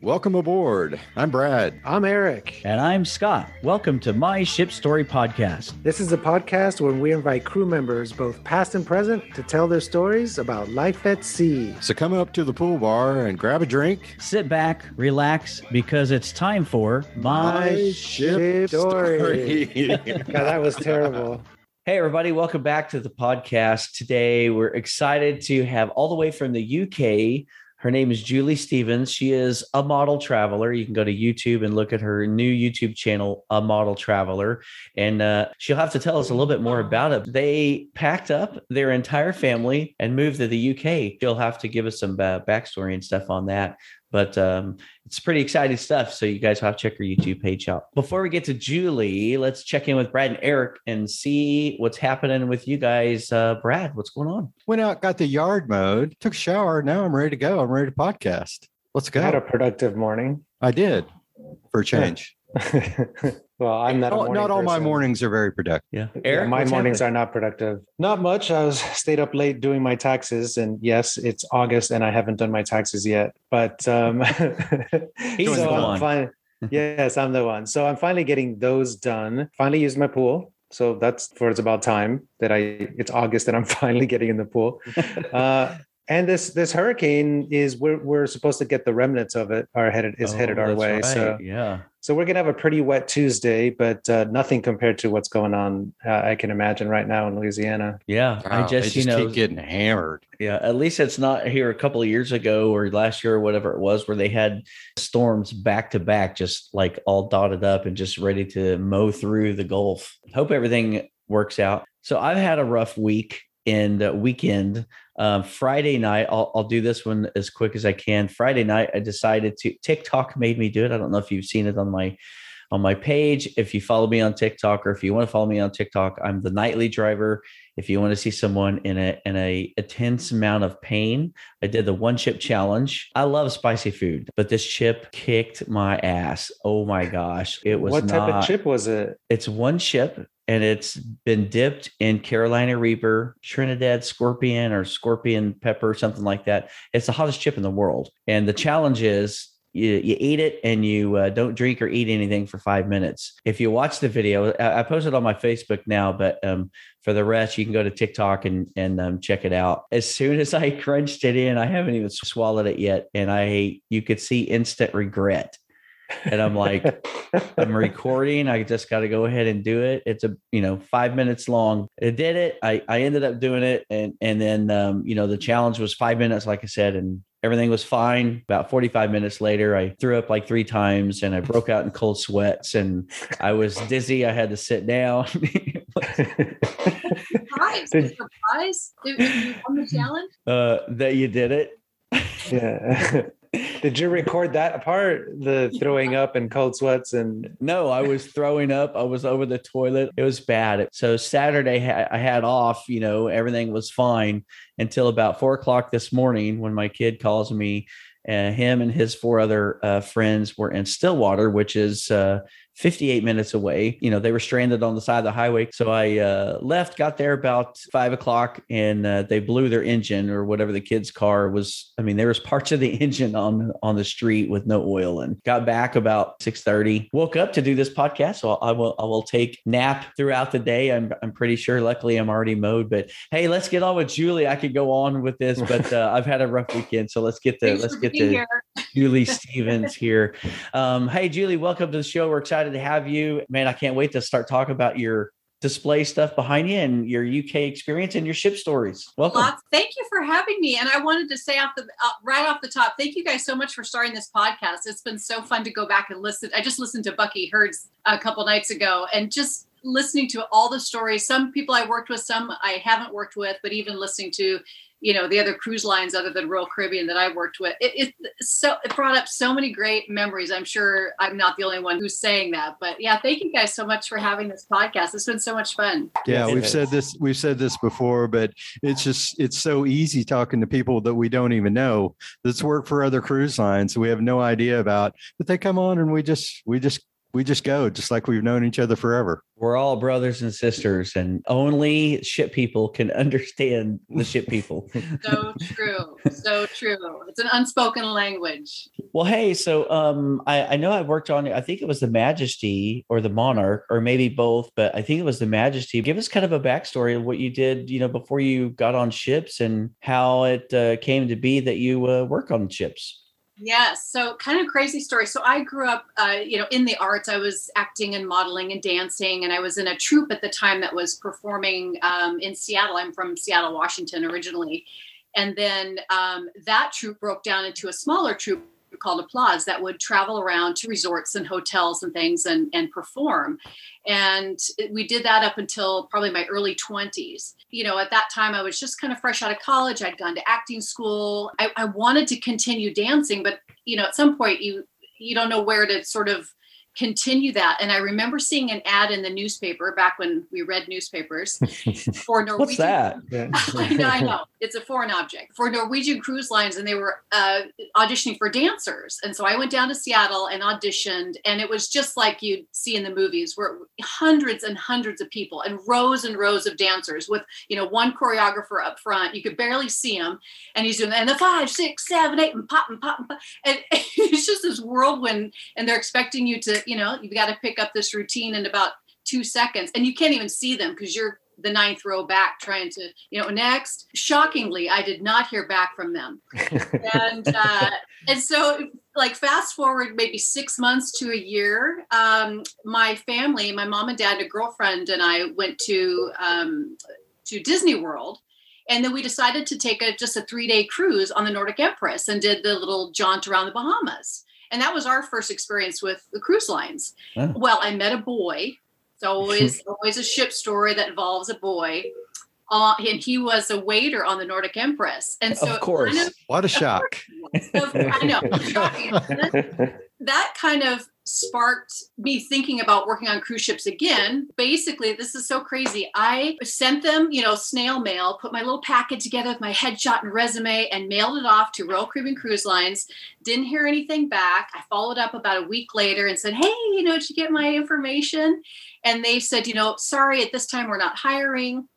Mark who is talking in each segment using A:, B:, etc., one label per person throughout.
A: Welcome aboard. I'm Brad.
B: I'm Eric.
C: And I'm Scott. Welcome to My Ship Story Podcast.
B: This is a podcast where we invite crew members, both past and present, to tell their stories about life at sea.
A: So come up to the pool bar and grab a drink.
C: Sit back, relax, because it's time for
B: My, Ship, Story. God, that was terrible.
C: Hey, everybody, welcome back to the podcast. Today, we're excited to have all the way from the UK her name is Julie Stevens. She is a model traveler. You can go to YouTube and look at her new YouTube channel, A Model Traveler, and uh, she'll have to tell us a little bit more about it. They packed up their entire family and moved to the UK. She'll have to give us some uh, backstory and stuff on that. But um, it's pretty exciting stuff. So you guys have to check her YouTube page out. Before we get to Julie, let's check in with Brad and Eric and see what's happening with you guys. Uh, Brad, what's going on?
A: Went out, got the yard mowed, took a shower. Now I'm ready to go. I'm ready to podcast. Let's go.
B: I had a productive morning.
A: I did for a change.
B: well, I'm not.
A: Not, not all my mornings are very productive.
C: Yeah,
B: Eric, yeah my mornings happening? are not productive. Not much. I was stayed up late doing my taxes, and yes, it's August, and I haven't done my taxes yet. But um,
C: he's so the one.
B: Fine. yes, I'm the one. So I'm finally getting those done. Finally used my pool. So that's for it's about time that I it's August and I'm finally getting in the pool. Uh, and this this hurricane is we're we're supposed to get the remnants of it are headed is oh, headed our way.
C: Right.
B: So
C: yeah,
B: so we're gonna have a pretty wet Tuesday, but uh, nothing compared to what's going on. Uh, I can imagine right now in Louisiana.
C: Yeah,
A: wow, I just, just you know keep getting hammered.
C: Yeah, at least it's not here a couple of years ago or last year or whatever it was, where they had storms back to back, just like all dotted up and just ready to mow through the Gulf. Hope everything works out. So I've had a rough week and weekend. Um, Friday night, I'll, I'll do this one as quick as I can. Friday night, I decided to TikTok made me do it. I don't know if you've seen it on my on my page. If you follow me on TikTok or if you want to follow me on TikTok, I'm the nightly driver. If you want to see someone in a in a intense amount of pain, I did the one chip challenge. I love spicy food, but this chip kicked my ass. Oh my gosh. It was
B: what
C: not,
B: type of chip was it?
C: It's one chip and it's been dipped in Carolina Reaper, Trinidad Scorpion, or Scorpion Pepper, something like that. It's the hottest chip in the world. And the challenge is you, you eat it and you uh, don't drink or eat anything for five minutes. If you watch the video, I, I posted on my Facebook now, but um, for the rest, you can go to TikTok and and um, check it out. As soon as I crunched it in, I haven't even swallowed it yet, and I you could see instant regret and I'm like, I'm recording. I just got to go ahead and do it. It's a you know five minutes long. I did it. I I ended up doing it, and and then um, you know the challenge was five minutes, like I said, and everything was fine. About 45 minutes later, I threw up like three times, and I broke out in cold sweats, and I was dizzy. I had to sit down.
D: surprise! surprise! on the challenge?
C: Uh, that you did it.
B: Yeah. Did you record that part? The throwing up and cold sweats and
C: no, I was throwing up. I was over the toilet. It was bad. So Saturday I had off. You know, everything was fine until about four o'clock this morning when my kid calls me. Uh, him and his four other uh, friends were in Stillwater, which is uh, 58 minutes away. You know, they were stranded on the side of the highway. So I uh, left, got there about five o'clock, and uh, they blew their engine or whatever the kid's car was. I mean, there was parts of the engine on on the street with no oil, and got back about 6:30. Woke up to do this podcast, so I will I will take nap throughout the day. I'm I'm pretty sure. Luckily, I'm already mowed. But hey, let's get on with Julie. I could go on with this, but uh, I've had a rough weekend, so let's get to let's get to Julie Stevens here. Um, hey, Julie, welcome to the show. We're excited to have you. Man, I can't wait to start talking about your display stuff behind you and your UK experience and your ship stories. Welcome.
D: Lots. Thank you for having me. And I wanted to say off the uh, right off the top, thank you guys so much for starting this podcast. It's been so fun to go back and listen. I just listened to Bucky Herd's a couple nights ago and just listening to all the stories. Some people I worked with, some I haven't worked with, but even listening to you know the other cruise lines other than Royal Caribbean that I worked with. It, it so it brought up so many great memories. I'm sure I'm not the only one who's saying that, but yeah, thank you guys so much for having this podcast. It's been so much fun.
A: Yeah, we've said this we've said this before, but it's just it's so easy talking to people that we don't even know that's worked for other cruise lines we have no idea about, but they come on and we just we just we just go, just like we've known each other forever.
C: We're all brothers and sisters, and only ship people can understand the ship people.
D: so true. So true. It's an unspoken language.
C: Well, hey, so um, I, I know I worked on, I think it was the Majesty or the Monarch, or maybe both, but I think it was the Majesty. Give us kind of a backstory of what you did, you know, before you got on ships and how it uh, came to be that you uh, work on ships.
D: Yes. So kind of crazy story. So I grew up, uh, you know, in the arts. I was acting and modeling and dancing, and I was in a troupe at the time that was performing um, in Seattle. I'm from Seattle, Washington originally. And then um, that troupe broke down into a smaller troupe called Applause that would travel around to resorts and hotels and things and, and perform. And we did that up until probably my early 20s. You know, at that time, I was just kind of fresh out of college. I'd gone to acting school. I, I wanted to continue dancing, but, you know, at some point, you you don't know where to sort of continue that. And I remember seeing an ad in the newspaper back when we read newspapers for Norwegian.
C: What's that?
D: I, know, I know it's a foreign object for Norwegian cruise lines, and they were uh, auditioning for dancers. And so I went down to Seattle and auditioned, and it was just like you'd see in the movies, where hundreds and hundreds of people and rows and rows of dancers with you know one choreographer up front. You could barely see him, and he's doing and the five, six, seven, eight, and pop and pop and pop, and it's just this whirlwind, and they're expecting you to you know, you've got to pick up this routine in about two seconds and you can't even see them because you're the ninth row back trying to, you know, next. Shockingly, I did not hear back from them. and uh, and so like fast forward maybe six months to a year, um, my family, my mom and dad, a girlfriend, and I went to um, to Disney World. And then we decided to take a just a three day cruise on the Nordic Empress and did the little jaunt around the Bahamas and that was our first experience with the cruise lines. Oh. Well, I met a boy. It's always always a ship story that involves a boy. Uh, and he was a waiter on the Nordic Empress. And so,
C: of course,
A: kind of, what a shock!
D: I know, that kind of sparked me thinking about working on cruise ships again. Basically, this is so crazy. I sent them, you know, snail mail, put my little packet together with my headshot and resume, and mailed it off to Royal Caribbean Cruise Lines. Didn't hear anything back. I followed up about a week later and said, Hey, you know, did you get my information? And they said, You know, sorry, at this time we're not hiring.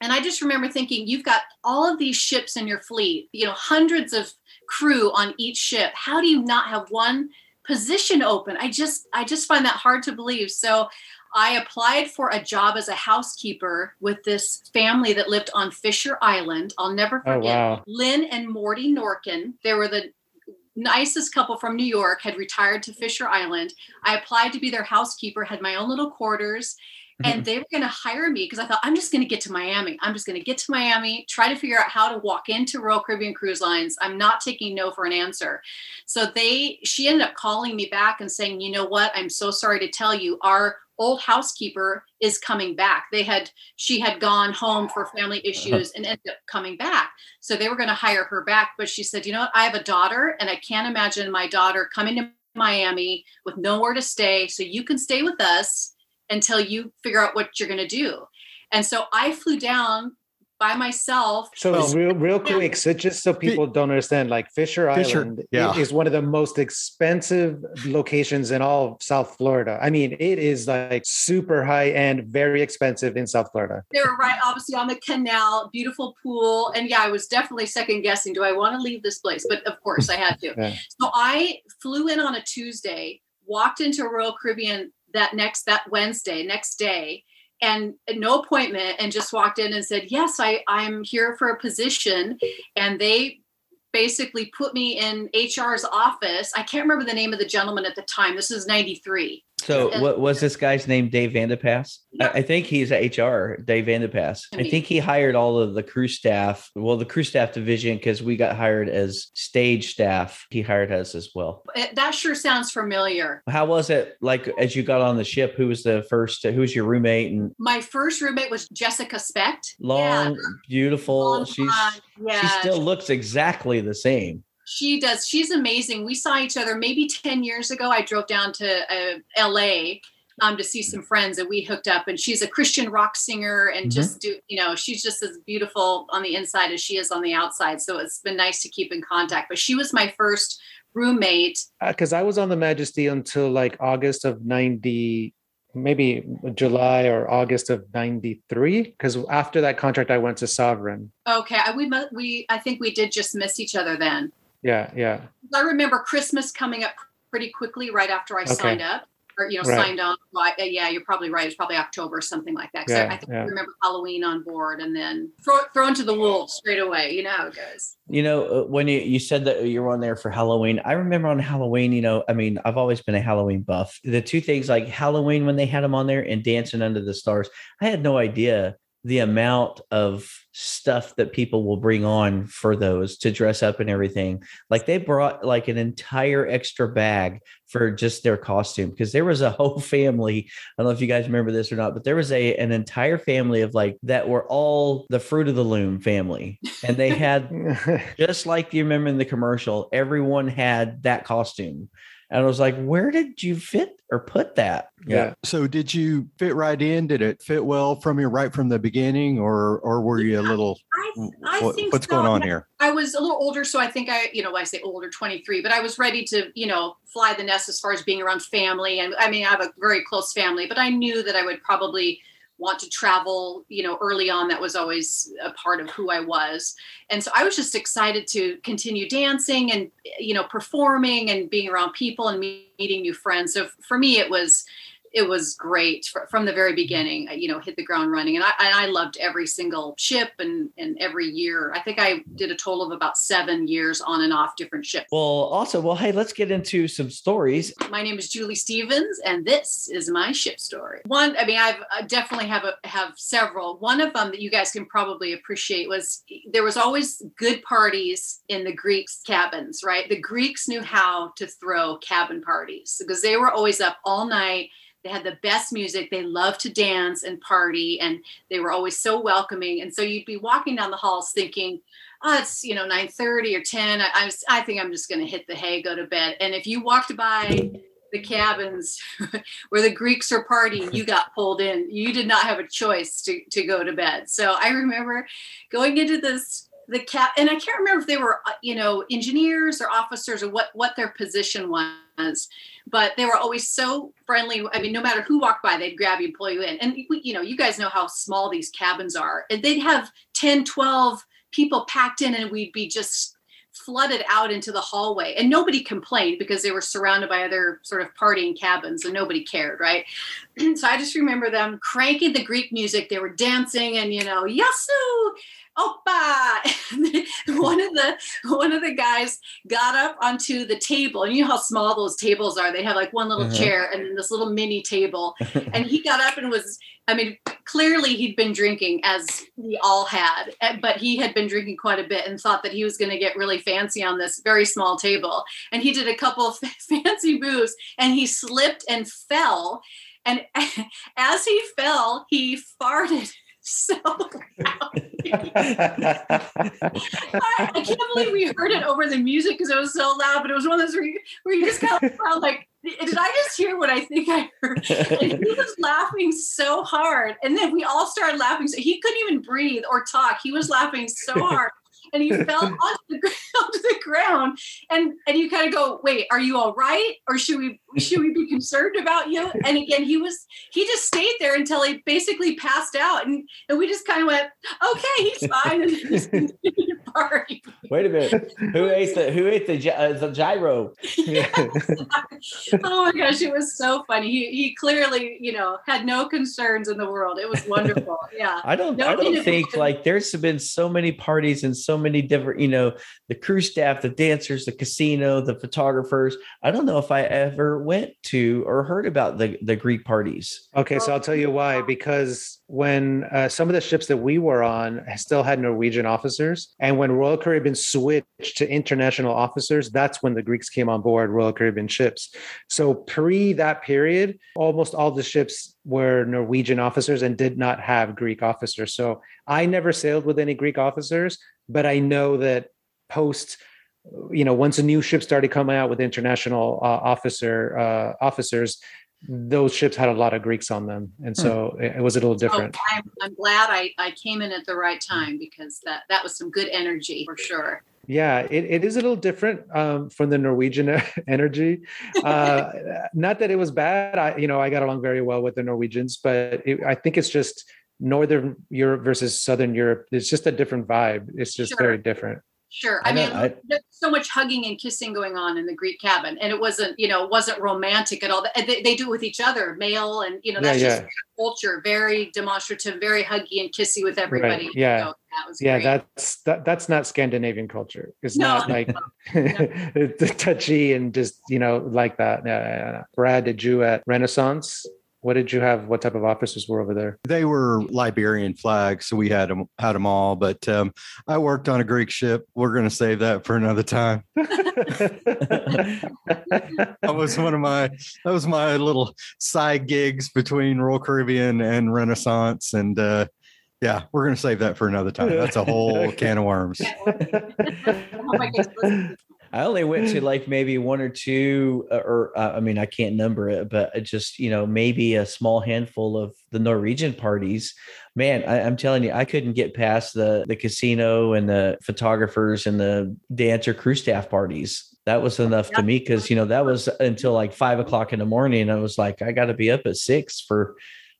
D: And I just remember thinking, you've got all of these ships in your fleet, you know, hundreds of crew on each ship. How do you not have one position open. I just I just find that hard to believe. So I applied for a job as a housekeeper with this family that lived on Fisher Island. I'll never oh, forget. Oh, wow. Lynn and Morty Norkin. They were the nicest couple from New York, had retired to Fisher Island. I applied to be their housekeeper, had my own little quarters, and mm-hmm. they were going to hire me because I thought I'm just going to get to Miami. I'm just going to get to Miami, try to figure out how to walk into Royal Caribbean Cruise Lines. I'm not taking no for an answer. So they she ended up calling me back and saying, "You know what? I'm so sorry to tell you our old housekeeper is coming back. They had she had gone home for family issues and ended up coming back. So they were going to hire her back, but she said, "You know what? I have a daughter and I can't imagine my daughter coming to Miami with nowhere to stay. So you can stay with us." Until you figure out what you're going to do. And so I flew down by myself.
B: So real, real quick, so just so people don't understand, like Fisher, Fisher Island yeah. is one of the most expensive locations in all of South Florida. I mean, it is like super high end, very expensive in South Florida.
D: They were right, obviously, on the canal, beautiful pool, and yeah, I was definitely second guessing. Do I want to leave this place? But of course, I had to. yeah. So I flew in on a Tuesday, walked into Royal Caribbean that next that Wednesday, next day, and no appointment, and just walked in and said, "Yes, I I'm here for a position," and they basically put me in HR's office. I can't remember the name of the gentleman at the time. This is 93.
C: So what was this guy's name? Dave Vandepass? Yeah. I think he's HR, Dave Vandepass. I think he hired all of the crew staff. Well, the crew staff division, because we got hired as stage staff. He hired us as well.
D: Eh, that sure sounds familiar.
C: How was it like as you got on the ship? Who was the first? Who was your roommate? And
D: my first roommate was Jessica Specht.
C: Long, yeah. beautiful. Long She's yeah. she still looks exactly the same
D: she does. She's amazing. We saw each other maybe 10 years ago. I drove down to uh, LA um, to see some friends and we hooked up and she's a Christian rock singer and mm-hmm. just do, you know, she's just as beautiful on the inside as she is on the outside. So it's been nice to keep in contact, but she was my first roommate.
B: Because I was on the Majesty until like August of 90, maybe July or August of 93. Because after that contract, I went to Sovereign.
D: Okay, I- we we I think we did just miss each other then.
B: Yeah, yeah.
D: I remember Christmas coming up pretty quickly right after I
B: Okay.
D: signed up, or you know,
B: Right.
D: signed on. Well, I- yeah, you're probably right. It's probably October or something like that. 'Cause I-
B: Yeah,
D: I think
B: yeah.
D: I remember Halloween on board, and then throw, thrown to the wolves straight away. You know how it goes.
C: You know, uh, when you, you said that you were on there for Halloween, I remember on Halloween, you know, I mean, I've always been a Halloween buff. The two things like Halloween when they had them on there and Dancing Under the Stars, I had no idea the amount of stuff that people will bring on for those to dress up and everything. Like they brought like an entire extra bag for just their costume because there was a whole family. I don't know if you guys remember this or not, but there was a an entire family of like that were all the fruit of the loom family. And they had just like you remember in the commercial, everyone had that costume. And I was like, where did you fit or put that?
B: yeah.
A: So did you fit right in? Did it fit well from you right from the beginning, or or were you a little?
D: I, I
A: what-
D: think
A: what's
D: so.
A: going on here?
D: I was a little older, so I think I, you know, I say older, 23, but I was ready to, you know, fly the nest as far as being around family. And I mean, I have a very close family, but I knew that I would probably want to travel, you know, early on. That was always a part of who I was. And so I was just excited to continue dancing and, you know, performing and being around people and meeting new friends. So for me, it was, it was great fr- from the very beginning. You know, hit the ground running, and I, and I loved every single ship and and every year. I think I did a total of about seven years on and off different ships.
C: Well, also, well, hey, let's get into some stories.
D: My name is Julie Stevens, and this is my ship story. One, I mean, I've I definitely have a, have several. One of them that you guys can probably appreciate was there was always good parties in the Greeks' cabins. Right, the Greeks knew how to throw cabin parties because they were always up all night. They had the best music. They loved to dance and party, and they were always so welcoming. And so you'd be walking down the halls thinking, oh, it's you know 9:30 or 10. I, I, I think I'm just going to hit the hay, go to bed. And if you walked by the cabins where the Greeks are partying, you got pulled in. You did not have a choice to to go to bed. So I remember going into this the cap, and I can't remember if they were uh, you know engineers or officers or what what their position was. But they were always so friendly. I mean, no matter who walked by, they'd grab you and pull you in. And you know, you guys know how small these cabins are. And they'd have 10, 12 people packed in, and we'd be just flooded out into the hallway and nobody complained because they were surrounded by other sort of partying cabins and nobody cared right so i just remember them cranking the greek music they were dancing and you know yasu Oppa! one of the one of the guys got up onto the table, and you know how small those tables are. They have like one little
C: Uh-huh.
D: chair and then this little mini table, and he got up and was. I mean, clearly he'd been drinking as we all had, eh, but he had been drinking quite a bit and thought that he was going to get really fancy on this very small table. And he did a couple of fancy moves, and he slipped and fell. And as he fell, he farted I, I can't believe we heard it over the music because it was so loud, but it was one of those where you, where you just kind of felt like, did I just hear what I think I heard? And he was laughing so hard. And then we all started laughing. So he couldn't even breathe or talk. He was laughing so hard. And he fell onto the, onto the ground, and and you kind of go, wait, are you all right, or should we should we be concerned about you? And again, he was he just stayed there until he basically passed out, and and we just kind of went, okay, he's fine, and just continued party.
C: Wait a minute. Who ate the who ate the, uh, the gyro?
D: oh my gosh, it was so funny. He he clearly, you know, had no concerns in the world. It was wonderful. Yeah.
C: I don't
D: No,
C: I don't think
D: wasn't-
C: like there's been so many parties and so many different, you know, the crew staff, the dancers, the casino, the photographers. I don't know if I ever went to or heard about the the Greek parties.
B: Okay, so I'll tell you why. Because when uh, some of the ships that we were on still had Norwegian officers, and when Royal Caribbean switched to international officers, that's when the Greeks came on board Royal Caribbean ships. So pre that period, almost all the ships were Norwegian officers and did not have Greek officers. So I never sailed with any Greek officers, but I know that post you know once a new ship started coming out with international uh, officer uh, officers those ships had a lot of Greeks on them, and so it, it was a little different.
D: Oh, I'm, I'm glad I, I came in at the right time because that that was some good energy for sure.
B: Yeah, it, it is a little different um, from the Norwegian energy. Uh, not that it was bad. I, you know, I got along very well with the Norwegians, but it, I think it's just Northern Europe versus Southern Europe. It's just a different vibe. It's just
D: Sure.
B: very different.
D: Sure.
C: I
D: I, mean,
C: I-
D: there's so much hugging and kissing going on in the Greek cabin, and it wasn't, you know, it wasn't romantic at all. They, they do it with each other, male, and you know,
B: Yeah,
D: that's just
B: yeah.
D: culture. Very demonstrative, very huggy and kissy with everybody.
B: yeah.
D: So that was
B: Yeah,
D: great.
B: that's that, that's not Scandinavian culture. It's
D: No.
B: not like it's touchy and just you know like that. Yeah, yeah, yeah. Brad, did you at Renaissance? What did you have? What type of officers were over there?
A: They were Liberian flags, so we had them had them all. But um, I worked on a Greek ship. We're going to save that for another time. That was one of my that was my little side gigs between Royal Caribbean and Renaissance, and uh, yeah, we're going to save that for another time. That's a whole can of worms.
C: I only went to like maybe one or two, uh, or uh, I mean, I can't number it, but it just you know maybe a small handful of the Norwegian parties. Man, I, I'm telling you, I couldn't get past the the casino and the photographers and the dancer crew staff parties. That was enough to me because you know that was until like five o'clock in the morning. I was like, I got to be up at six for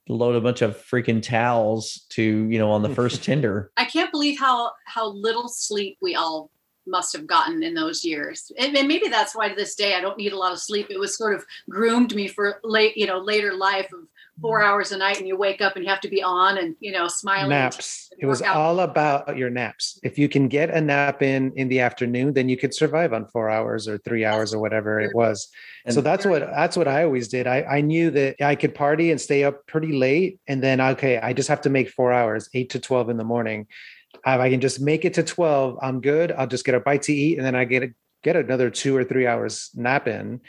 C: to load a bunch of freaking towels to you know on the first tender.
D: I can't believe how how little sleep we all must have gotten in those years. And, and maybe that's why to this day I don't need a lot of sleep. It was sort of groomed me for late, you know, later life of four hmm. hours a night and you wake up and you have to be on and you know smiling.
B: naps. It was
D: workout.
B: all about your naps. If you can get a nap in in the afternoon, then you could survive on four hours or three hours or whatever it was.
C: And so
B: that's what that's what I always did. I, I knew that I could party and stay up pretty late, and then okay, I just have to make four hours, eight to twelve in the morning. If I can just make it to twelve, I'm good. I'll just get a bite to eat, and then I get a, get another two or three hours nap in.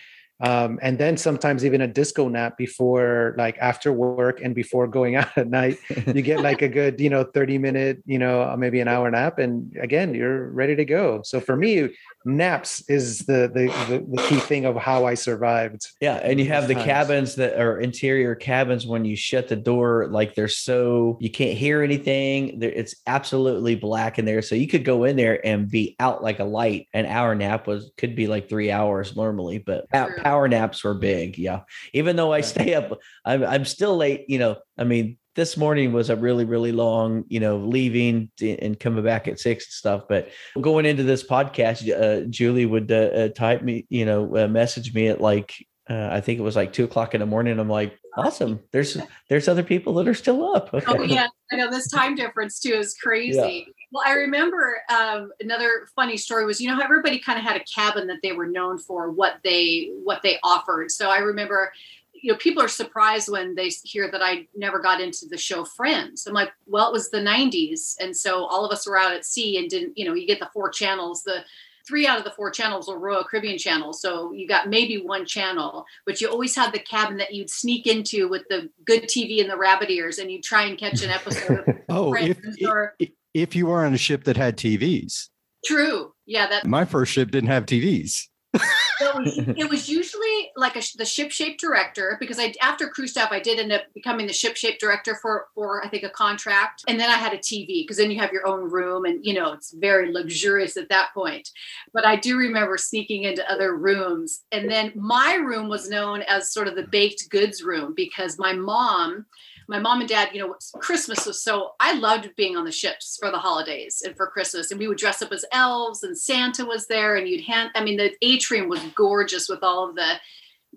B: Um, and then sometimes even a disco nap before like after work and before going out at night you get like a good you know 30 minute you know maybe an hour nap and again you're ready to go so for me naps is the the, the, the key thing of how i survived
C: Yeah, and you have the
B: Times.
C: cabins that are interior cabins when you shut the door, like they're so you can't hear anything. It's absolutely black in there, so you could go in there and be out like a light. An hour nap was could be like three hours normally, but power naps were big. Yeah, even though I stay up, I'm I'm still late. You know, I mean. This morning was a really, really long, you know, leaving and coming back at six and stuff. But going into this podcast, uh, Julie would uh, uh, type me, you know, uh, message me at like uh, I think it was like two o'clock in the morning. I'm like, awesome. There's there's other people that are still up. Okay.
D: Oh yeah, I know this time difference too is crazy. Well, I remember um, another funny story was you know how everybody kind of had a cabin that they were known for what they what they offered. So I remember, you know, people are surprised when they hear that I never got into the show Friends. I'm like, well, it was the '90s, and so all of us were out at sea and didn't, you know, you get the four channels, the three out of the four channels were Royal Caribbean channels. So you got maybe one channel, but you always had the cabin that you'd sneak into with the good TV and the rabbit ears, and you'd try and catch an episode
A: Oh, if
D: Friends or
A: if you were on a ship that had TVs,
D: True. Yeah, that
A: my first ship didn't have TVs.
D: It was, it was usually like a, the ship shape director because I after crew staff I did end up becoming the ship shape director for for I think a contract and then I had a TV because then you have your own room and you know it's very luxurious at that point. But I do remember sneaking into other rooms and then my room was known as sort of the baked goods room because my mom my mom and dad, you know, Christmas was so I loved being on the ships for the holidays and for Christmas. And we would dress up as elves and Santa was there and you'd hand I mean the atrium was gorgeous with all of the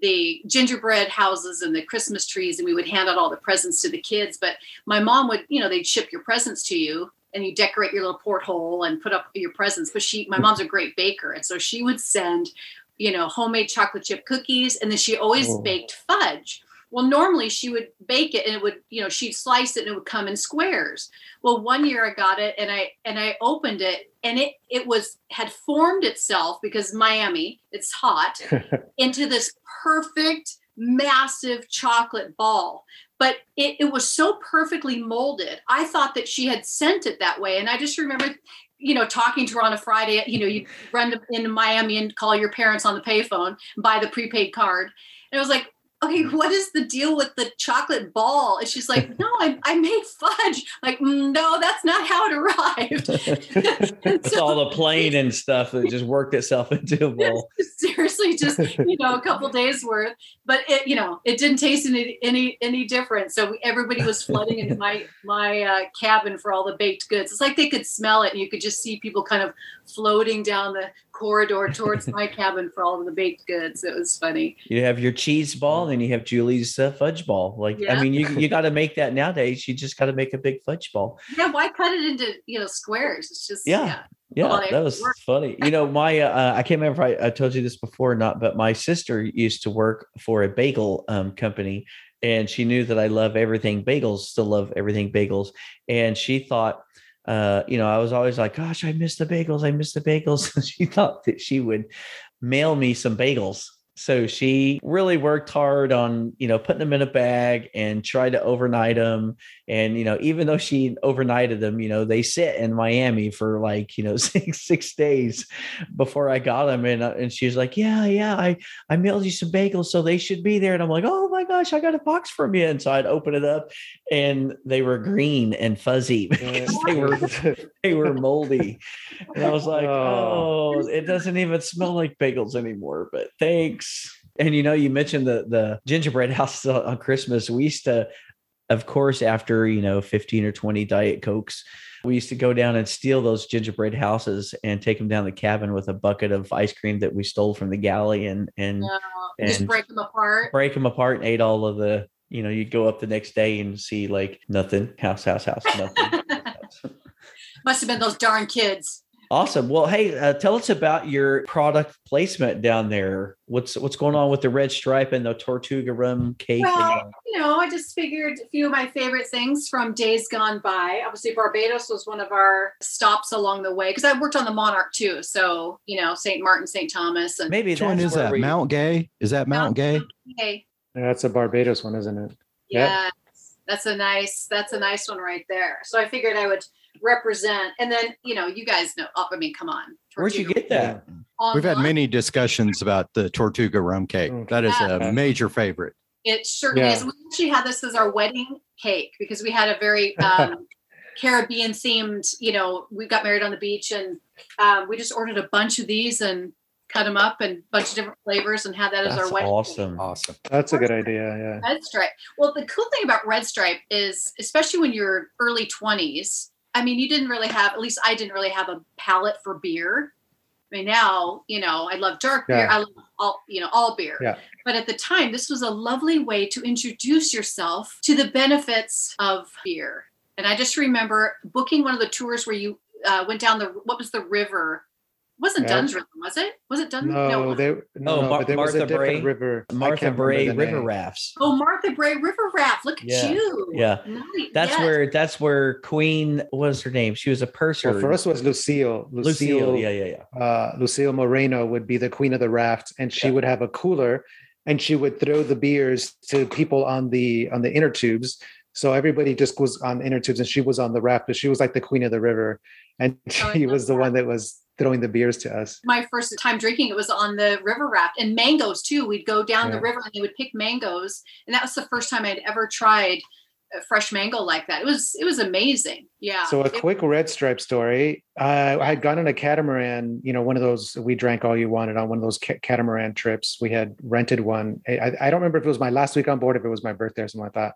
D: the gingerbread houses and the Christmas trees, and we would hand out all the presents to the kids. But my mom would, you know, they'd ship your presents to you and you decorate your little porthole and put up your presents. But she, my mom's a great baker. And so she would send, you know, homemade chocolate chip cookies. And then she always
B: Oh.
D: baked fudge. Well, normally she would bake it and it would, you know, she'd slice it and it would come in squares. Well, one year I got it and I and I opened it and it it was had formed itself because Miami, it's hot, into this perfect massive chocolate ball. But it, it was so perfectly molded. I thought that she had sent it that way. And I just remember you know, talking to her on a Friday, you know, you run to, into Miami and call your parents on the payphone, buy the prepaid card. And it was like, okay, what is the deal with the chocolate ball? And she's like, no, I, I made fudge. Like, "Mm, no, that's not how it arrived.
C: It's all the plane and stuff that just worked itself into a bowl.
D: seriously just you know a couple days worth but it you know it didn't taste any any any different so everybody was flooding into my my uh, cabin for all the baked goods it's like they could smell it and you could just see people kind of floating down the corridor towards my cabin for all of the baked goods it was funny
C: You have your cheese ball, and you have Julie's uh, fudge ball. Like, I mean, you you got to make that nowadays. You just got to make a big fudge ball.
D: yeah why cut it into you know squares it's just
C: Yeah.
D: yeah,
C: Yeah, that was
D: worked.
C: funny. You know, my uh, I can't remember if I, I told you this before or not, but my sister used to work for a bagel um, company, and she knew that I love everything bagels. Still love everything bagels, and she thought, uh, you know, I was always like, "Gosh, I miss the bagels. I miss the bagels." she thought that she would mail me some bagels. So she really worked hard on, you know, putting them in a bag and tried to overnight them. And, you know, even though she overnighted them, you know, they sit in Miami for like, you know, six, six days before I got them. And, uh, and she was like, yeah, yeah, I, I mailed you some bagels. So they should be there. And I'm like, oh my gosh, I got a box from you. And so I'd open it up and they were green and fuzzy because they were, they were moldy. And I was like,
B: Oh.
C: oh, it doesn't even smell like bagels anymore, but thanks. And you know, you mentioned the the gingerbread house on Christmas. We used to, of course, after you know, 15 or 20 Diet Cokes, we used to go down and steal those gingerbread houses and take them down the cabin with a bucket of ice cream that we stole from the galley and and
D: No, just
C: And-
D: break them apart
C: break them apart and ate all of the, you know, you'd go up the next day and see like nothing, house, house, house, nothing.
D: must have been those darn kids
C: Awesome. Well, hey, uh, tell us about your product placement down there. What's what's going on with the red stripe and the Tortuga rum cake?
D: Well,
C: and,
D: you know, I just figured a few of my favorite things from days gone by. Obviously, Barbados was one of our stops along the way because I worked on the Monarch too. So, you know, St. Martin, St. Thomas, and
C: maybe
A: Which one is that?
C: we-
A: Mount Gay? Is that Mount Gay?
D: hey,
B: Yeah, that's a Barbados one, isn't it?
D: yes,
B: Yeah.
D: that's a nice, that's a nice one right there. So I figured I would represent, and then you know, you guys know. I mean, come on,
C: Where'd you get that?
A: We've had many discussions about the Tortuga rum cake.
B: Mm.
A: That is a major favorite.
D: It certainly
B: Yeah.
D: is. We actually had this as our wedding cake because we had a very um, Caribbean themed, you know, we got married on the beach and um, we just ordered a bunch of these and cut them up and a bunch of different flavors and had that as our wedding. cake.
C: awesome.
A: Awesome.
B: That's a good idea. Yeah.
D: Red Stripe. Well, the cool thing about Red Stripe is, especially when you're early 20s, I mean, you didn't really have, at least I didn't really have a palate for beer. I mean, now, you know, I love dark beer.
B: Yeah.
D: I love all, you know, all beer.
B: Yeah.
D: But at the time, this was a lovely way to introduce yourself to the benefits of beer. And I just remember booking one of the tours where you uh, went down the, what was the river? It wasn't
B: Yeah.
D: Dunn's River, was it? Was it Dunn's?
B: No, they no,
C: Oh,
B: no,
C: Mar-
B: but there was a
C: Martha
B: different
C: Brae?
B: river.
C: Martha
B: Brae
C: River
B: name.
C: Rafts.
D: Oh, Martha Brae River Raft. Look at
C: Yeah.
D: you.
C: Yeah.
D: Nice.
C: That's
D: Yes.
C: where that's where Queen what was her name? She was a purser.
B: Well, first was Lucille. Lucille,
C: Lucille. Yeah, yeah, yeah.
B: uh, Lucille Moreno would be the queen of the raft, and she
C: Yeah.
B: would have a cooler, and she would throw the beers to people on the on the inner tubes. So everybody just was on inner tubes, and she was on the raft, but she was like the queen of the river, and
D: Oh,
B: she
D: love
B: was the
D: that.
B: one that was throwing the beers to us.
D: my first time drinking it was on the river raft and mangoes too we'd go down the river and they would pick mangoes and that was the first time i'd ever tried a fresh mango like that it was it was amazing yeah
B: So a quick red stripe story. Uh, I had gone on a catamaran, you know, one of those we drank all you wanted on one of those ca- catamaran trips. We had rented one. I, I- I don't remember if it was my last week on board, if it was my birthday or something like that.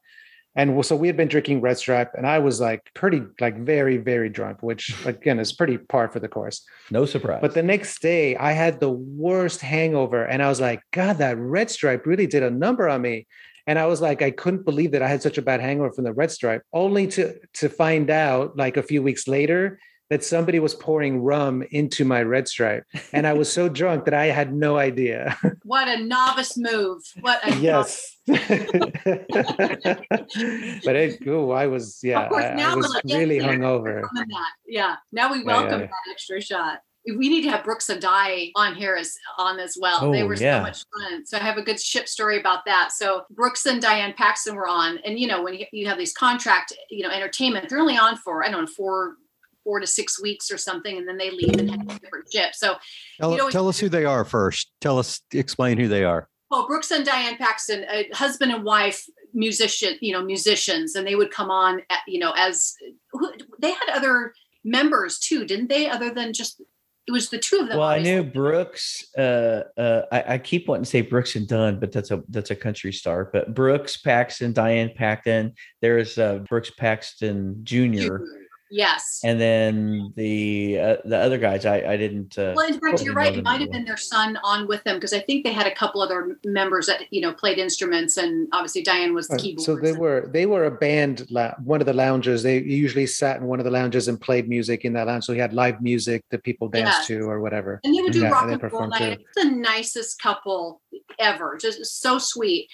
B: And so we had been drinking red stripe, and I was like pretty, like very, very drunk, which again is pretty par for the course.
C: No surprise.
B: But the next day, I had the worst hangover, and I was like, God, that red stripe really did a number on me. And I was like, I couldn't believe that I had such a bad hangover from the red stripe, only to to find out like a few weeks later that somebody was pouring rum into my red stripe, and I was so drunk that I had no idea.
D: what a novice move what a
B: yes. but it, ooh, I was, yeah,
D: Of course,
B: I, I
D: now
B: was
D: we're
B: really
D: there-
B: hungover.
D: novice in that. yeah now we
B: Yeah,
D: welcome
B: yeah.
D: that extra shot we need to have Brooks and Diane here as on as well. they
C: Oh,
D: were
C: yeah.
D: so much fun. So I have a good ship story about that. So Brooks and Diane Paxton were on, and you know when you, you have these contract, you know, entertainment, they're only on for I don't know four four to six weeks or something, and then they leave and have a different ship. So
A: Tell,
D: You know,
A: tell us who they are first. Tell us, explain who they are.
D: Well, Brooks and Diane Paxton, a husband and wife musician, you know, musicians, and they would come on, at, you know, as who- they had other members too, didn't they? Other than just it was the two of them.
C: Well, I knew. Brooks. Uh, uh, I, I keep wanting to say Brooks and Dunn, but that's a that's a country star. But Brooks, Paxton, Diane Paxton. There's uh, Brooks Paxton Jr.
D: Yes.
C: and then the uh, the other guys. I I didn't. Uh,
D: well, in fact, you're right. It might have been their son on with them because I think they had a couple other members that you know played instruments, and obviously Diane was the
B: Right,
D: keyboard.
B: So they were they were a band, la- one of the lounges. They usually sat in one of the lounges and played music in that lounge. So he had live music that people danced
D: Yes.
B: to or whatever.
D: And they would do
B: Yeah,
D: rock
B: they
D: and roll night. It's the nicest couple ever. Just so sweet.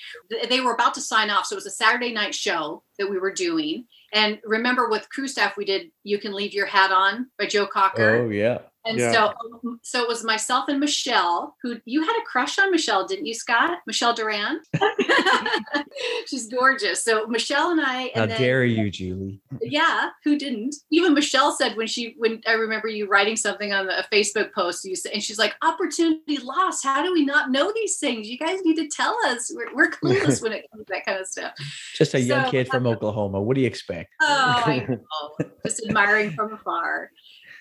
D: They were about to sign off. So it was a Saturday night show that we were doing. And remember with crew staff, we did You Can Leave Your Hat On by Joe Cocker.
C: Oh yeah.
D: And
B: yeah.
D: so um, so it was myself and Michelle, who you had a crush on Michelle, didn't you, Scott? Michelle Duran. She's gorgeous. So Michelle and I
C: How
D: and then
C: dare you, Julie?
D: yeah who didn't even michelle said when she when i remember you writing something on a facebook post you said and she's like opportunity lost how do we not know these things you guys need to tell us we're, we're clueless when it comes to that kind of stuff
C: Just a young
D: So,
C: kid from Oklahoma. What do you expect?
D: oh i know just admiring from afar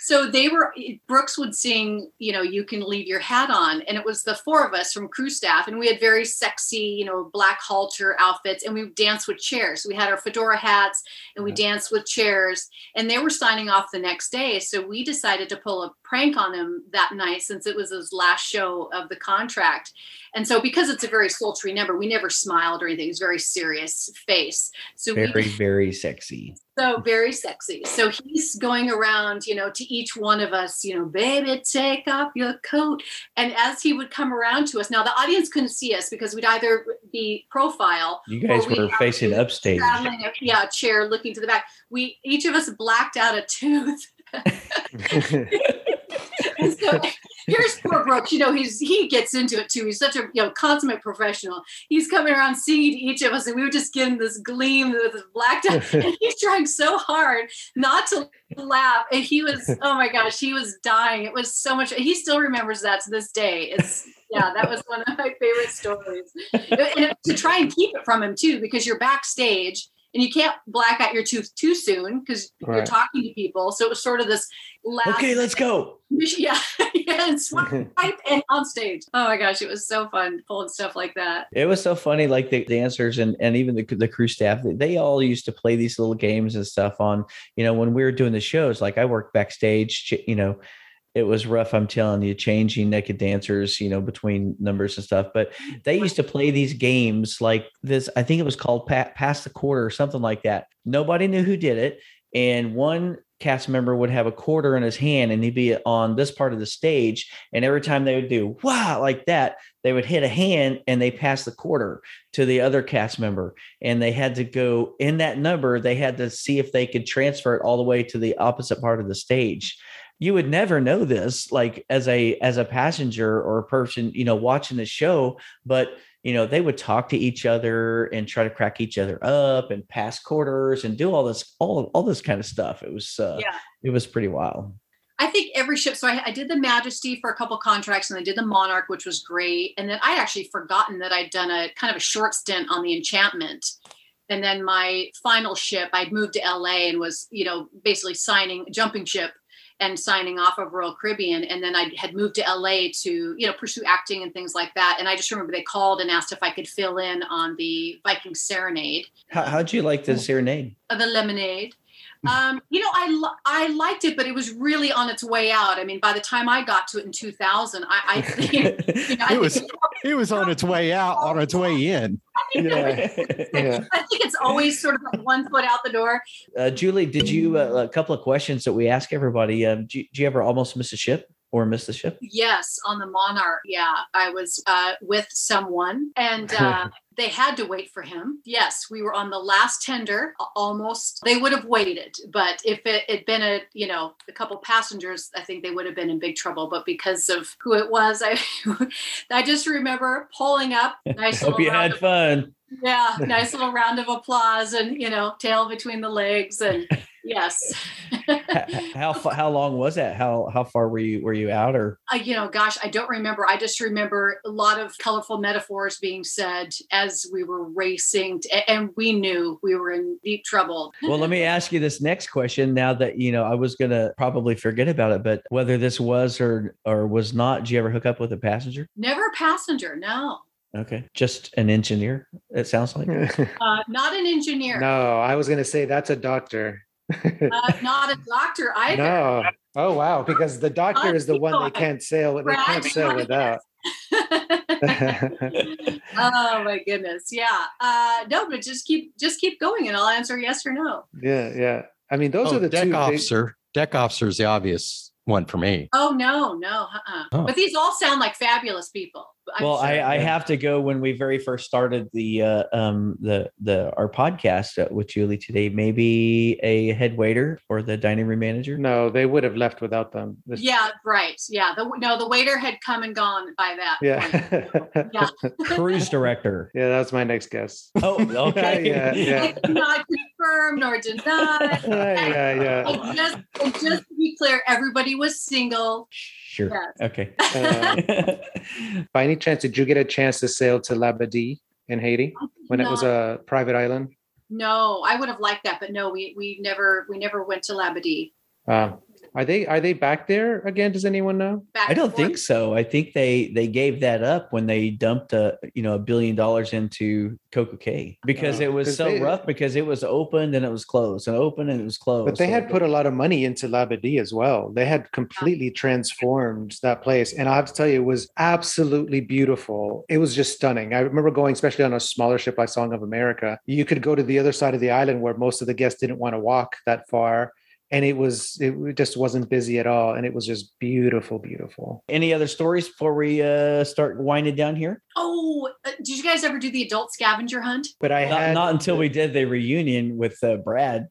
D: so they were brooks would sing you know you can leave your hat on and it was the four of us from crew staff and we had very sexy you know black halter outfits and we danced with chairs. We had our fedora hats and we danced with chairs and they were signing off the next day. So we decided to pull a prank on them that night since it was his last show of the contract. And so because it's a very sultry number we never smiled or anything. It was very serious face. So we
C: Very, very sexy.
D: So very sexy. So he's going around, you know, to each one of us, you know, baby, take off your coat. And as he would come around to us, now the audience couldn't see us because we'd either be profile,
C: You guys
D: we
C: were facing upstage.
D: a, yeah, a chair looking to the back. We each of us blacked out a tooth. So here's poor Brooks. You know, he's he gets into it too. He's such a you know consummate professional. He's coming around singing to each of us, and we were just getting this gleam with this blacked out. And he's trying so hard not to laugh. And he was, oh my gosh, he was dying. It was so much. He still remembers that to this day. It's yeah, that was one of my favorite stories. And to try and keep it from him too, because you're backstage and you can't black out your tooth too soon because you're talking to people. So it was sort of this last
C: Okay, let's go.
D: yeah, yeah, and swipe and on stage. Oh my gosh, it was so fun pulling stuff like that.
C: It was so funny, like the dancers and and even the the crew staff. they- They all used to play these little games and stuff on. You know, when we were doing the shows, like I worked backstage. You know, it was rough. I'm telling you, changing naked dancers. You know, between numbers and stuff. But they used to play these games like this. I think it was called pa- Pass the Quarter or something like that. Nobody knew who did it, and one cast member would have a quarter in his hand and he'd be on this part of the stage and every time they would do wow like that they would hit a hand and they pass the quarter to the other cast member and they had to go in that number they had to see if they could transfer it all the way to the opposite part of the stage you would never know this like as a as a passenger or a person you know watching the show but you know they would talk to each other and try to crack each other up and pass quarters and do all this all all this kind of stuff it was uh
D: Yeah.
C: it was pretty wild
D: I think every ship. So I, I did the Majesty for a couple contracts, and I did the Monarch, which was great. And then I'd actually forgotten that I'd done a kind of a short stint on the Enchantment. And then my final ship, I'd moved to LA and was, you know, basically signing jumping ship and signing off of Royal Caribbean. And then I had moved to LA to, you know, pursue acting and things like that. And I just remember they called and asked if I could fill in on the Viking Serenade.
C: How, how'd you like the serenade
D: the lemonade. Um, you know, I li- I liked it, but it was really on its way out. I mean, by the time I got to it in 2000, I, I think you know, I
A: It was
D: think-
A: it was on its way out, on its way in.
B: yeah. Yeah.
D: I think it's always sort of like one foot out the door.
C: Uh, Julie, did you uh, a couple of questions that we ask everybody? Um, do, you- do you ever almost miss a ship or miss the ship?
D: Yes, on the Monarch. Yeah, I was uh, with someone, and uh, they had to wait for him. Yes, we were on the last tender. Almost, they would have waited, but if it had been a you know a couple passengers, I think they would have been in big trouble. But because of who it was, I I just remember pulling up. Nice.
C: Hope you had
D: of-
C: fun.
D: yeah, nice little round of applause, and you know, tail between the legs, and Yes.
C: how how long was that? How how far were you were you out or?
D: Uh, you know, gosh, I don't remember. I just remember a lot of colorful metaphors being said as we were racing, to, and we knew we were in deep trouble.
C: Well, let me ask you this next question. Now that you know, I was gonna probably forget about it, but whether this was or or was not, did you ever hook up with a passenger?
D: Never a passenger. No.
C: Okay, just an engineer. It sounds like.
D: Uh, not an engineer.
B: no, I was gonna say that's a doctor.
D: Uh, not a doctor either.
B: no. Oh wow, because the doctor is the one they can't sail. They can't sail without.
D: oh my goodness. Yeah. Uh, no, but just keep just keep going, and I'll answer yes or no.
B: Yeah, yeah. I mean, those
A: Oh,
B: are the
A: deck
B: two. big-
A: officer. Deck officer is the obvious one for me.
D: Oh no, no. Uh-uh.
A: Oh.
D: But these all sound like fabulous people. I'm
C: well,
D: sure.
C: I, I have to go when we very first started the uh, um the the our podcast uh, with Julie today. Maybe a head waiter or the dining room manager.
B: No, they would have left without them. This-
D: Yeah, right. Yeah. The, no, the waiter had come and gone by that.
B: Yeah.
D: Yeah.
C: Cruise director.
B: yeah, that's my next guess.
C: Oh, okay.
B: Yeah, yeah.
D: I cannot confirm nor denied.
B: yeah, yeah.
D: And just, and just to be clear, everybody was single.
C: Sure.
D: Yes.
C: Okay.
B: Uh, By any chance, did you get a chance to sail to Labadee in Haiti when it was a private island?
D: No, I would have liked that, but no, we we never we never went to Labadee.
B: Uh, are they are they back there again? Does anyone know?
D: Back
C: I don't think so. I think they they gave that up when they dumped a you know a billion dollars into CocoCay because
B: Oh,
C: it was so
B: they-
C: rough because it was opened and it was closed and open and it was closed.
B: But they
C: So
B: had put a lot of money into Labadee as well. They had completely transformed that place. And I have to tell you, it was absolutely beautiful. It was just stunning. I remember going, especially on a smaller ship like Song of America. You could go to the other side of the island where most of the guests didn't want to walk that far. And it was, it just wasn't busy at all. And it was just beautiful, beautiful.
C: Any other stories before we uh, start winding down here?
D: Oh, uh, did you guys ever do the adult scavenger hunt?
B: But I
C: Not,
B: had
C: not until we did the reunion with uh, Brad.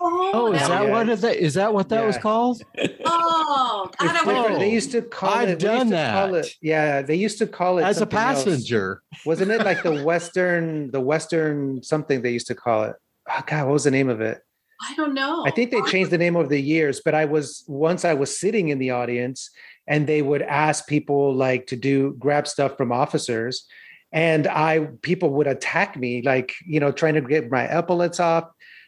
A: Oh, is
B: that
A: that
B: was-
A: what is that? Is that what that was called?
D: Oh, God,
B: It's
D: I
B: different.
D: would
B: They used to call
A: I've
B: it. we used
A: done
B: to call
A: that.
B: it- yeah, they used to call it
A: As a
B: something else.
A: passenger.
B: Wasn't it like the Western, the Western something they used to call it? Oh God, what was the name of it?
D: I don't know.
B: I think they changed the name over the years, but I was once I was sitting in the audience and they would ask people like to do grab stuff from officers. And I people would attack me, like, you know, trying to get my epaulets off.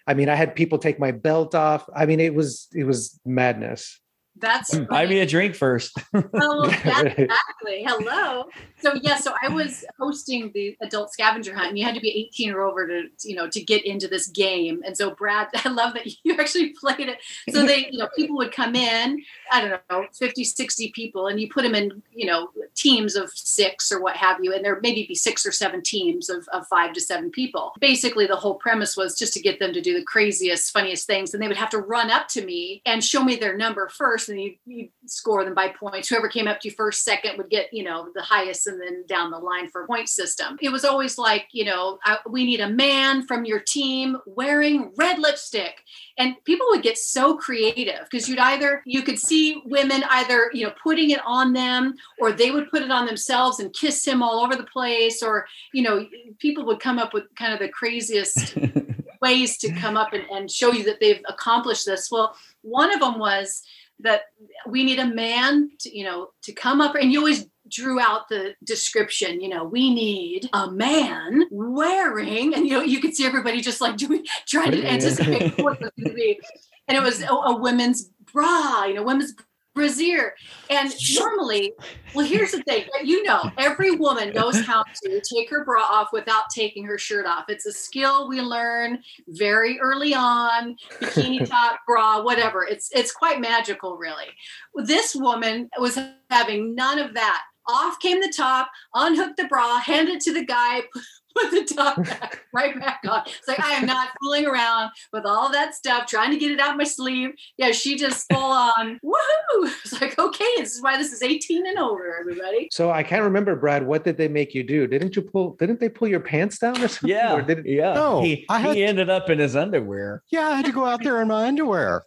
B: I mean, I had people take my belt off. I mean, it was it was madness.
D: That's hmm,
C: Buy
D: funny.
C: me a drink first.
D: Oh, exactly. Hello. So yeah, so I was hosting the adult scavenger hunt, and you had to be 18 or over to you know to get into this game. And so Brad, I love that you actually played it. So they, you know, people would come in, I don't know, 50, 60 people, and you put them in, you know, teams of six or what have you, and there maybe be six or seven teams of, of five to seven people. Basically, the whole premise was just to get them to do the craziest, funniest things, and they would have to run up to me and show me their number first, and you you score them by points. Whoever came up to you first, second would get you know the highest, and then down the line for point system. It was always like you know I, we need a man from your team wearing red lipstick and people would get so creative because you'd either you could see women either you know putting it on them or they would put it on themselves and kiss him all over the place or you know people would come up with kind of the craziest ways to come up and, and show you that they've accomplished this well one of them was that we need a man to you know to come up. And you always drew out the description you know we need a man wearing and you know you could see everybody just like doing trying to anticipate what it was going to be. And it was a, a women's bra you know women's brassiere and normally well here's the thing you know every woman knows how to take her bra off without taking her shirt off. It's a skill we learn very early on bikini top bra whatever. It's it's quite magical really. This woman was having none of that. Off came the top unhooked the bra handed to the guy put the top back right back on it's like i am not fooling around with all that stuff trying to get it out my sleeve yeah she just full on woohoo it's like okay this is why this is 18 and over everybody
B: So I can't remember, Brad. What did they make you do? Didn't you pull? Didn't they pull your pants down or something?
C: yeah,
B: Or did,
C: yeah.
A: No,
C: he,
A: I had-
C: he ended up in his underwear.
A: Yeah, I had to go out there in my underwear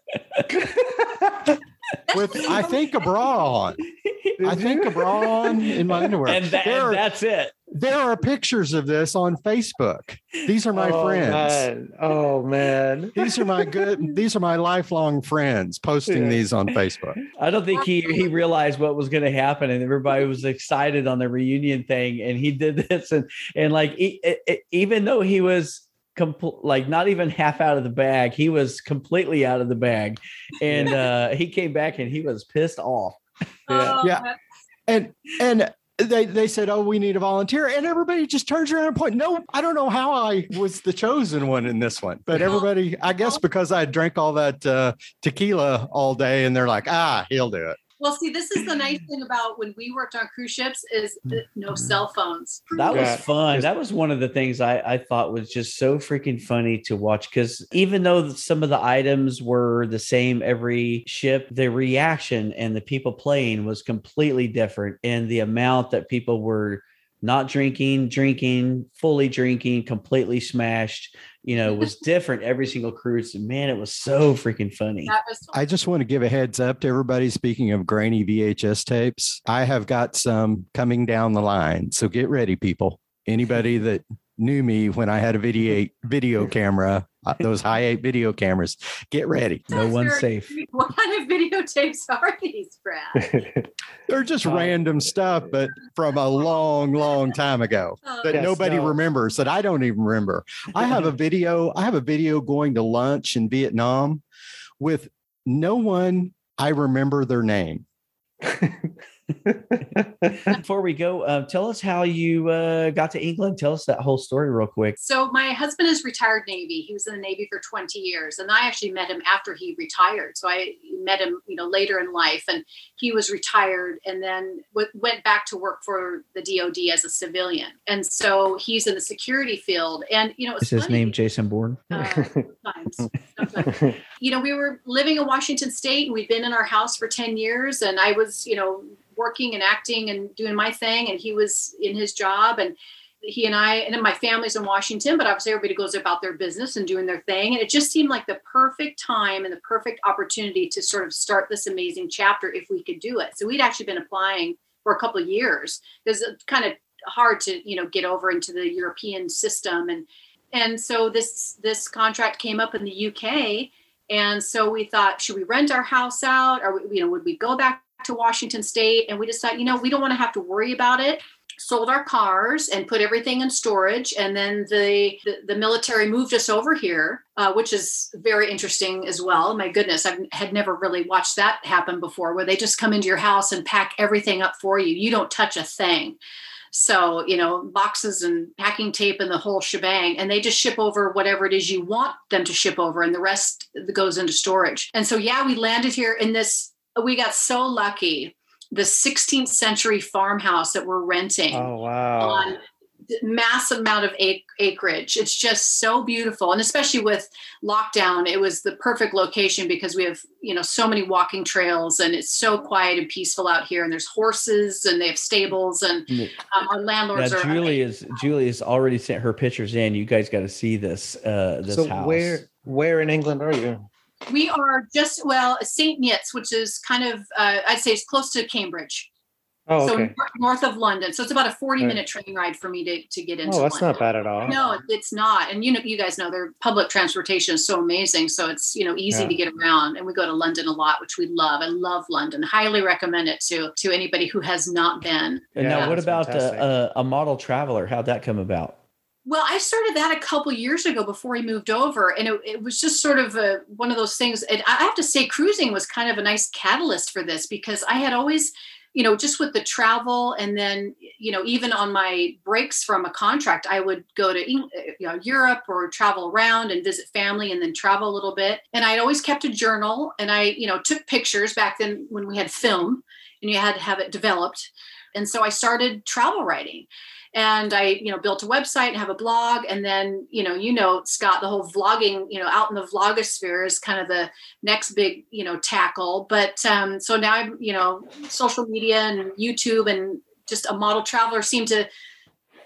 A: with I think a bra on. I think a bra on in my underwear.
C: And, tha-
A: There
C: and
A: are-
C: that's it.
A: there are pictures of this on Facebook. These are my
B: oh,
A: friends.
B: Man. Oh man.
A: These are my good. These are my lifelong friends posting
B: Yeah.
A: these on Facebook.
C: I don't think he he realized what was going to happen, and everybody was excited on the reunion thing. And he did this, and and like e- e- e- even though he was compl- like not even half out of the bag, he was completely out of the bag, and uh, he came back and he was pissed off.
B: Yeah.
D: Oh,
A: Yeah. And and they they said, "Oh, we need a volunteer," and everybody just turns around and point. No, I don't know how I was the chosen one in this one, but everybody, I guess, because I drank all that uh, tequila all day, and they're like, "Ah, he'll do it."
D: Well, see, this is the nice thing about when we worked on cruise ships is mm. no mm-hmm. cell phones.
C: That was fun. That was one of the things I, I thought was just so freaking funny to watch because even though some of the items were the same every ship, the reaction and the people playing was completely different. And the amount that people were not drinking, drinking, fully drinking, completely smashed, you know, was different every single cruise. And man, it was so freaking funny.
A: I just want to give a heads up to everybody. Speaking of grainy VHS tapes, I have got some coming down the line. So get ready, people. Anybody that knew me when I had a video video camera, uh, those high eight video cameras, get ready.
C: No one's safe.
D: What kind of videotapes are these, Brad?
A: They're just
B: Uh,
A: random stuff, but from a long, long time ago
D: Oh,
A: that
B: Yes,
A: nobody
B: no.
A: remembers that I don't even remember. I have a video. I have a video going to lunch in Vietnam with no one I remember their name.
C: Before we go, uh, tell us how you uh, got to England. Tell us that whole story real quick.
D: So my husband is retired Navy. He was in the Navy for 20 years, and I actually met him after he retired. So I met him, you know, later in life, and he was retired, and then w- went back to work for the DoD as a civilian. And so he's in the security field, and you know, it's
C: Is his name Jason Bourne?
D: uh, sometimes, sometimes. you know, we were living in Washington State, and we'd been in our house for 10 years, and I was, you know, working and acting and doing my thing, and he was in his job, and he and I, and then my family's in Washington, but obviously everybody goes about their business and doing their thing. And it just seemed like the perfect time and the perfect opportunity to sort of start this amazing chapter if we could do it. So we'd actually been applying for a couple of years. It's kind of hard to, you know, get over into the European system. And and so this this contract came up in the UK. And so we thought, should we rent our house out? Or you know, would we go back to Washington State? And we decided, you know, we don't want to have to worry about it sold our cars and put everything in storage and then the the, the military moved us over here uh, which is very interesting as well my goodness i had never really watched that happen before where they just come into your house and pack everything up for you you don't touch a thing so you know boxes and packing tape and the whole shebang and they just ship over whatever it is you want them to ship over and the rest goes into storage and so yeah we landed here in this we got so lucky the 16th century farmhouse that we're renting
B: oh wow.
D: on massive amount of acreage. It's just so beautiful, and especially with lockdown, it was the perfect location because we have you know so many walking trails, and it's so quiet and peaceful out here. And there's horses, and they have stables, and um, our landlords
C: Yeah,
D: are.
C: Julie is Julie has already sent her pictures in. You guys got to see this uh this
B: so
C: house.
B: where where in England are you?
D: We are just well Saint Neots, which is kind of uh, I'd say it's close to Cambridge.
B: Oh,
D: so
B: okay.
D: nor- north of London. So it's about a 40
B: Right.
D: minute train ride for me to, to get into.
B: Oh, that's
D: London.
B: not bad at all.
D: No, it's not. And you know, you guys know their public transportation is so amazing. So it's, you know, easy
B: Yeah.
D: to get around. And we go to London a lot, which we love. I love London. Highly recommend it to to anybody who has not been.
C: And
B: Yeah,
C: now, what about
B: fantastic.
C: uh, a, a model traveler? How'd that come about?
D: Well, I started that a couple years ago before he moved over, and it, it was just sort of a, one of those things. And I have to say, cruising was kind of a nice catalyst for this because I had always, you know, just with the travel, and then you know, even on my breaks from a contract, I would go to you know Europe or travel around and visit family, and then travel a little bit. And I'd always kept a journal, and I, you know, took pictures back then when we had film, and you had to have it developed. And so I started travel writing and I, you know, built a website and have a blog. And then, you know, you know, Scott, the whole vlogging, you know, out in the vlogosphere is kind of the next big, you know, tackle. But um, so now I'm, you know, social media and YouTube and just a model traveler seem to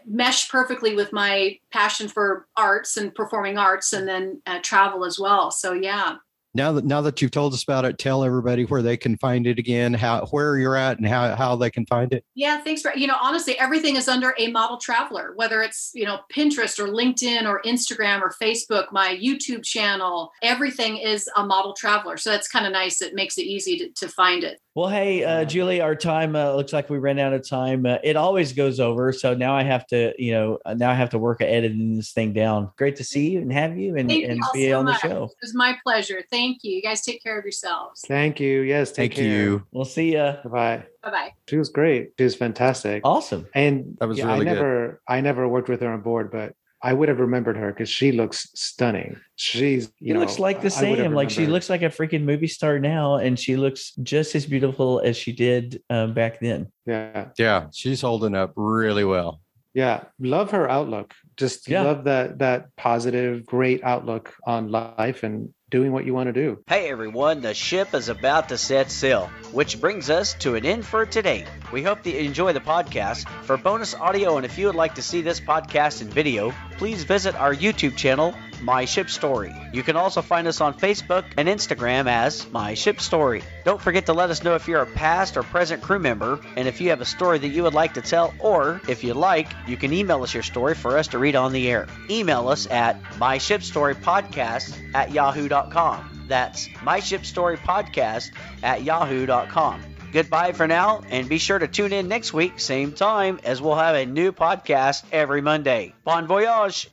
D: mesh perfectly with my passion for arts and performing arts and then uh, travel as well. So yeah,
A: Now that now that you've told us about it, tell everybody where they can find it again, how where you're at, and how how they can find it.
D: Yeah, thanks for you know honestly everything is under a model traveler, whether it's you know Pinterest or LinkedIn or Instagram or Facebook, my YouTube channel, everything is a model traveler. So that's kind of nice. It makes it easy to, to find it.
E: Well, hey, uh, Julie, our time uh, looks like we ran out of time. Uh, it always goes over, so now I have to, you know, uh, now I have to work at editing this thing down. Great to see you and have you and, and
D: you
E: be
D: so
E: on the show.
D: It was my pleasure. Thank you. You guys take care of yourselves.
B: Thank you. Yes. Take
A: Thank you.
E: We'll see you.
B: Bye.
D: Bye bye.
B: She was great. She was fantastic.
E: Awesome.
B: And
A: That was
B: yeah,
A: really
B: I
A: good.
B: never, I never worked with her on board, but I would have remembered her because she looks stunning. She's, you
E: She
B: know,
E: looks like the
B: I would have
E: same. Like she looks like a freaking movie star now, and she looks just as beautiful as she did um, back then.
B: Yeah,
A: Yeah, she's holding up really well.
B: yeah. Love her outlook. Just
E: Yeah.
B: love that that positive, great outlook on life and doing what you want to do.
C: Hey everyone, the ship is about to set sail, which brings us to an end for today. We hope that you enjoy the podcast. For bonus audio and if you would like to see this podcast in video, please visit our YouTube channel, My Ship Story. You can also find us on Facebook and Instagram as My Ship Story. Don't forget to let us know if you're a past or present crew member and if you have a story that you would like to tell, or if you like, you can email us your story for us to read on the air. Email us at myshipstorypodcast at yahoo.com. That's myshipstorypodcast at yahoo.com. Goodbye for now, and be sure to tune in next week, same time, as we'll have a new podcast every Monday. Bon voyage!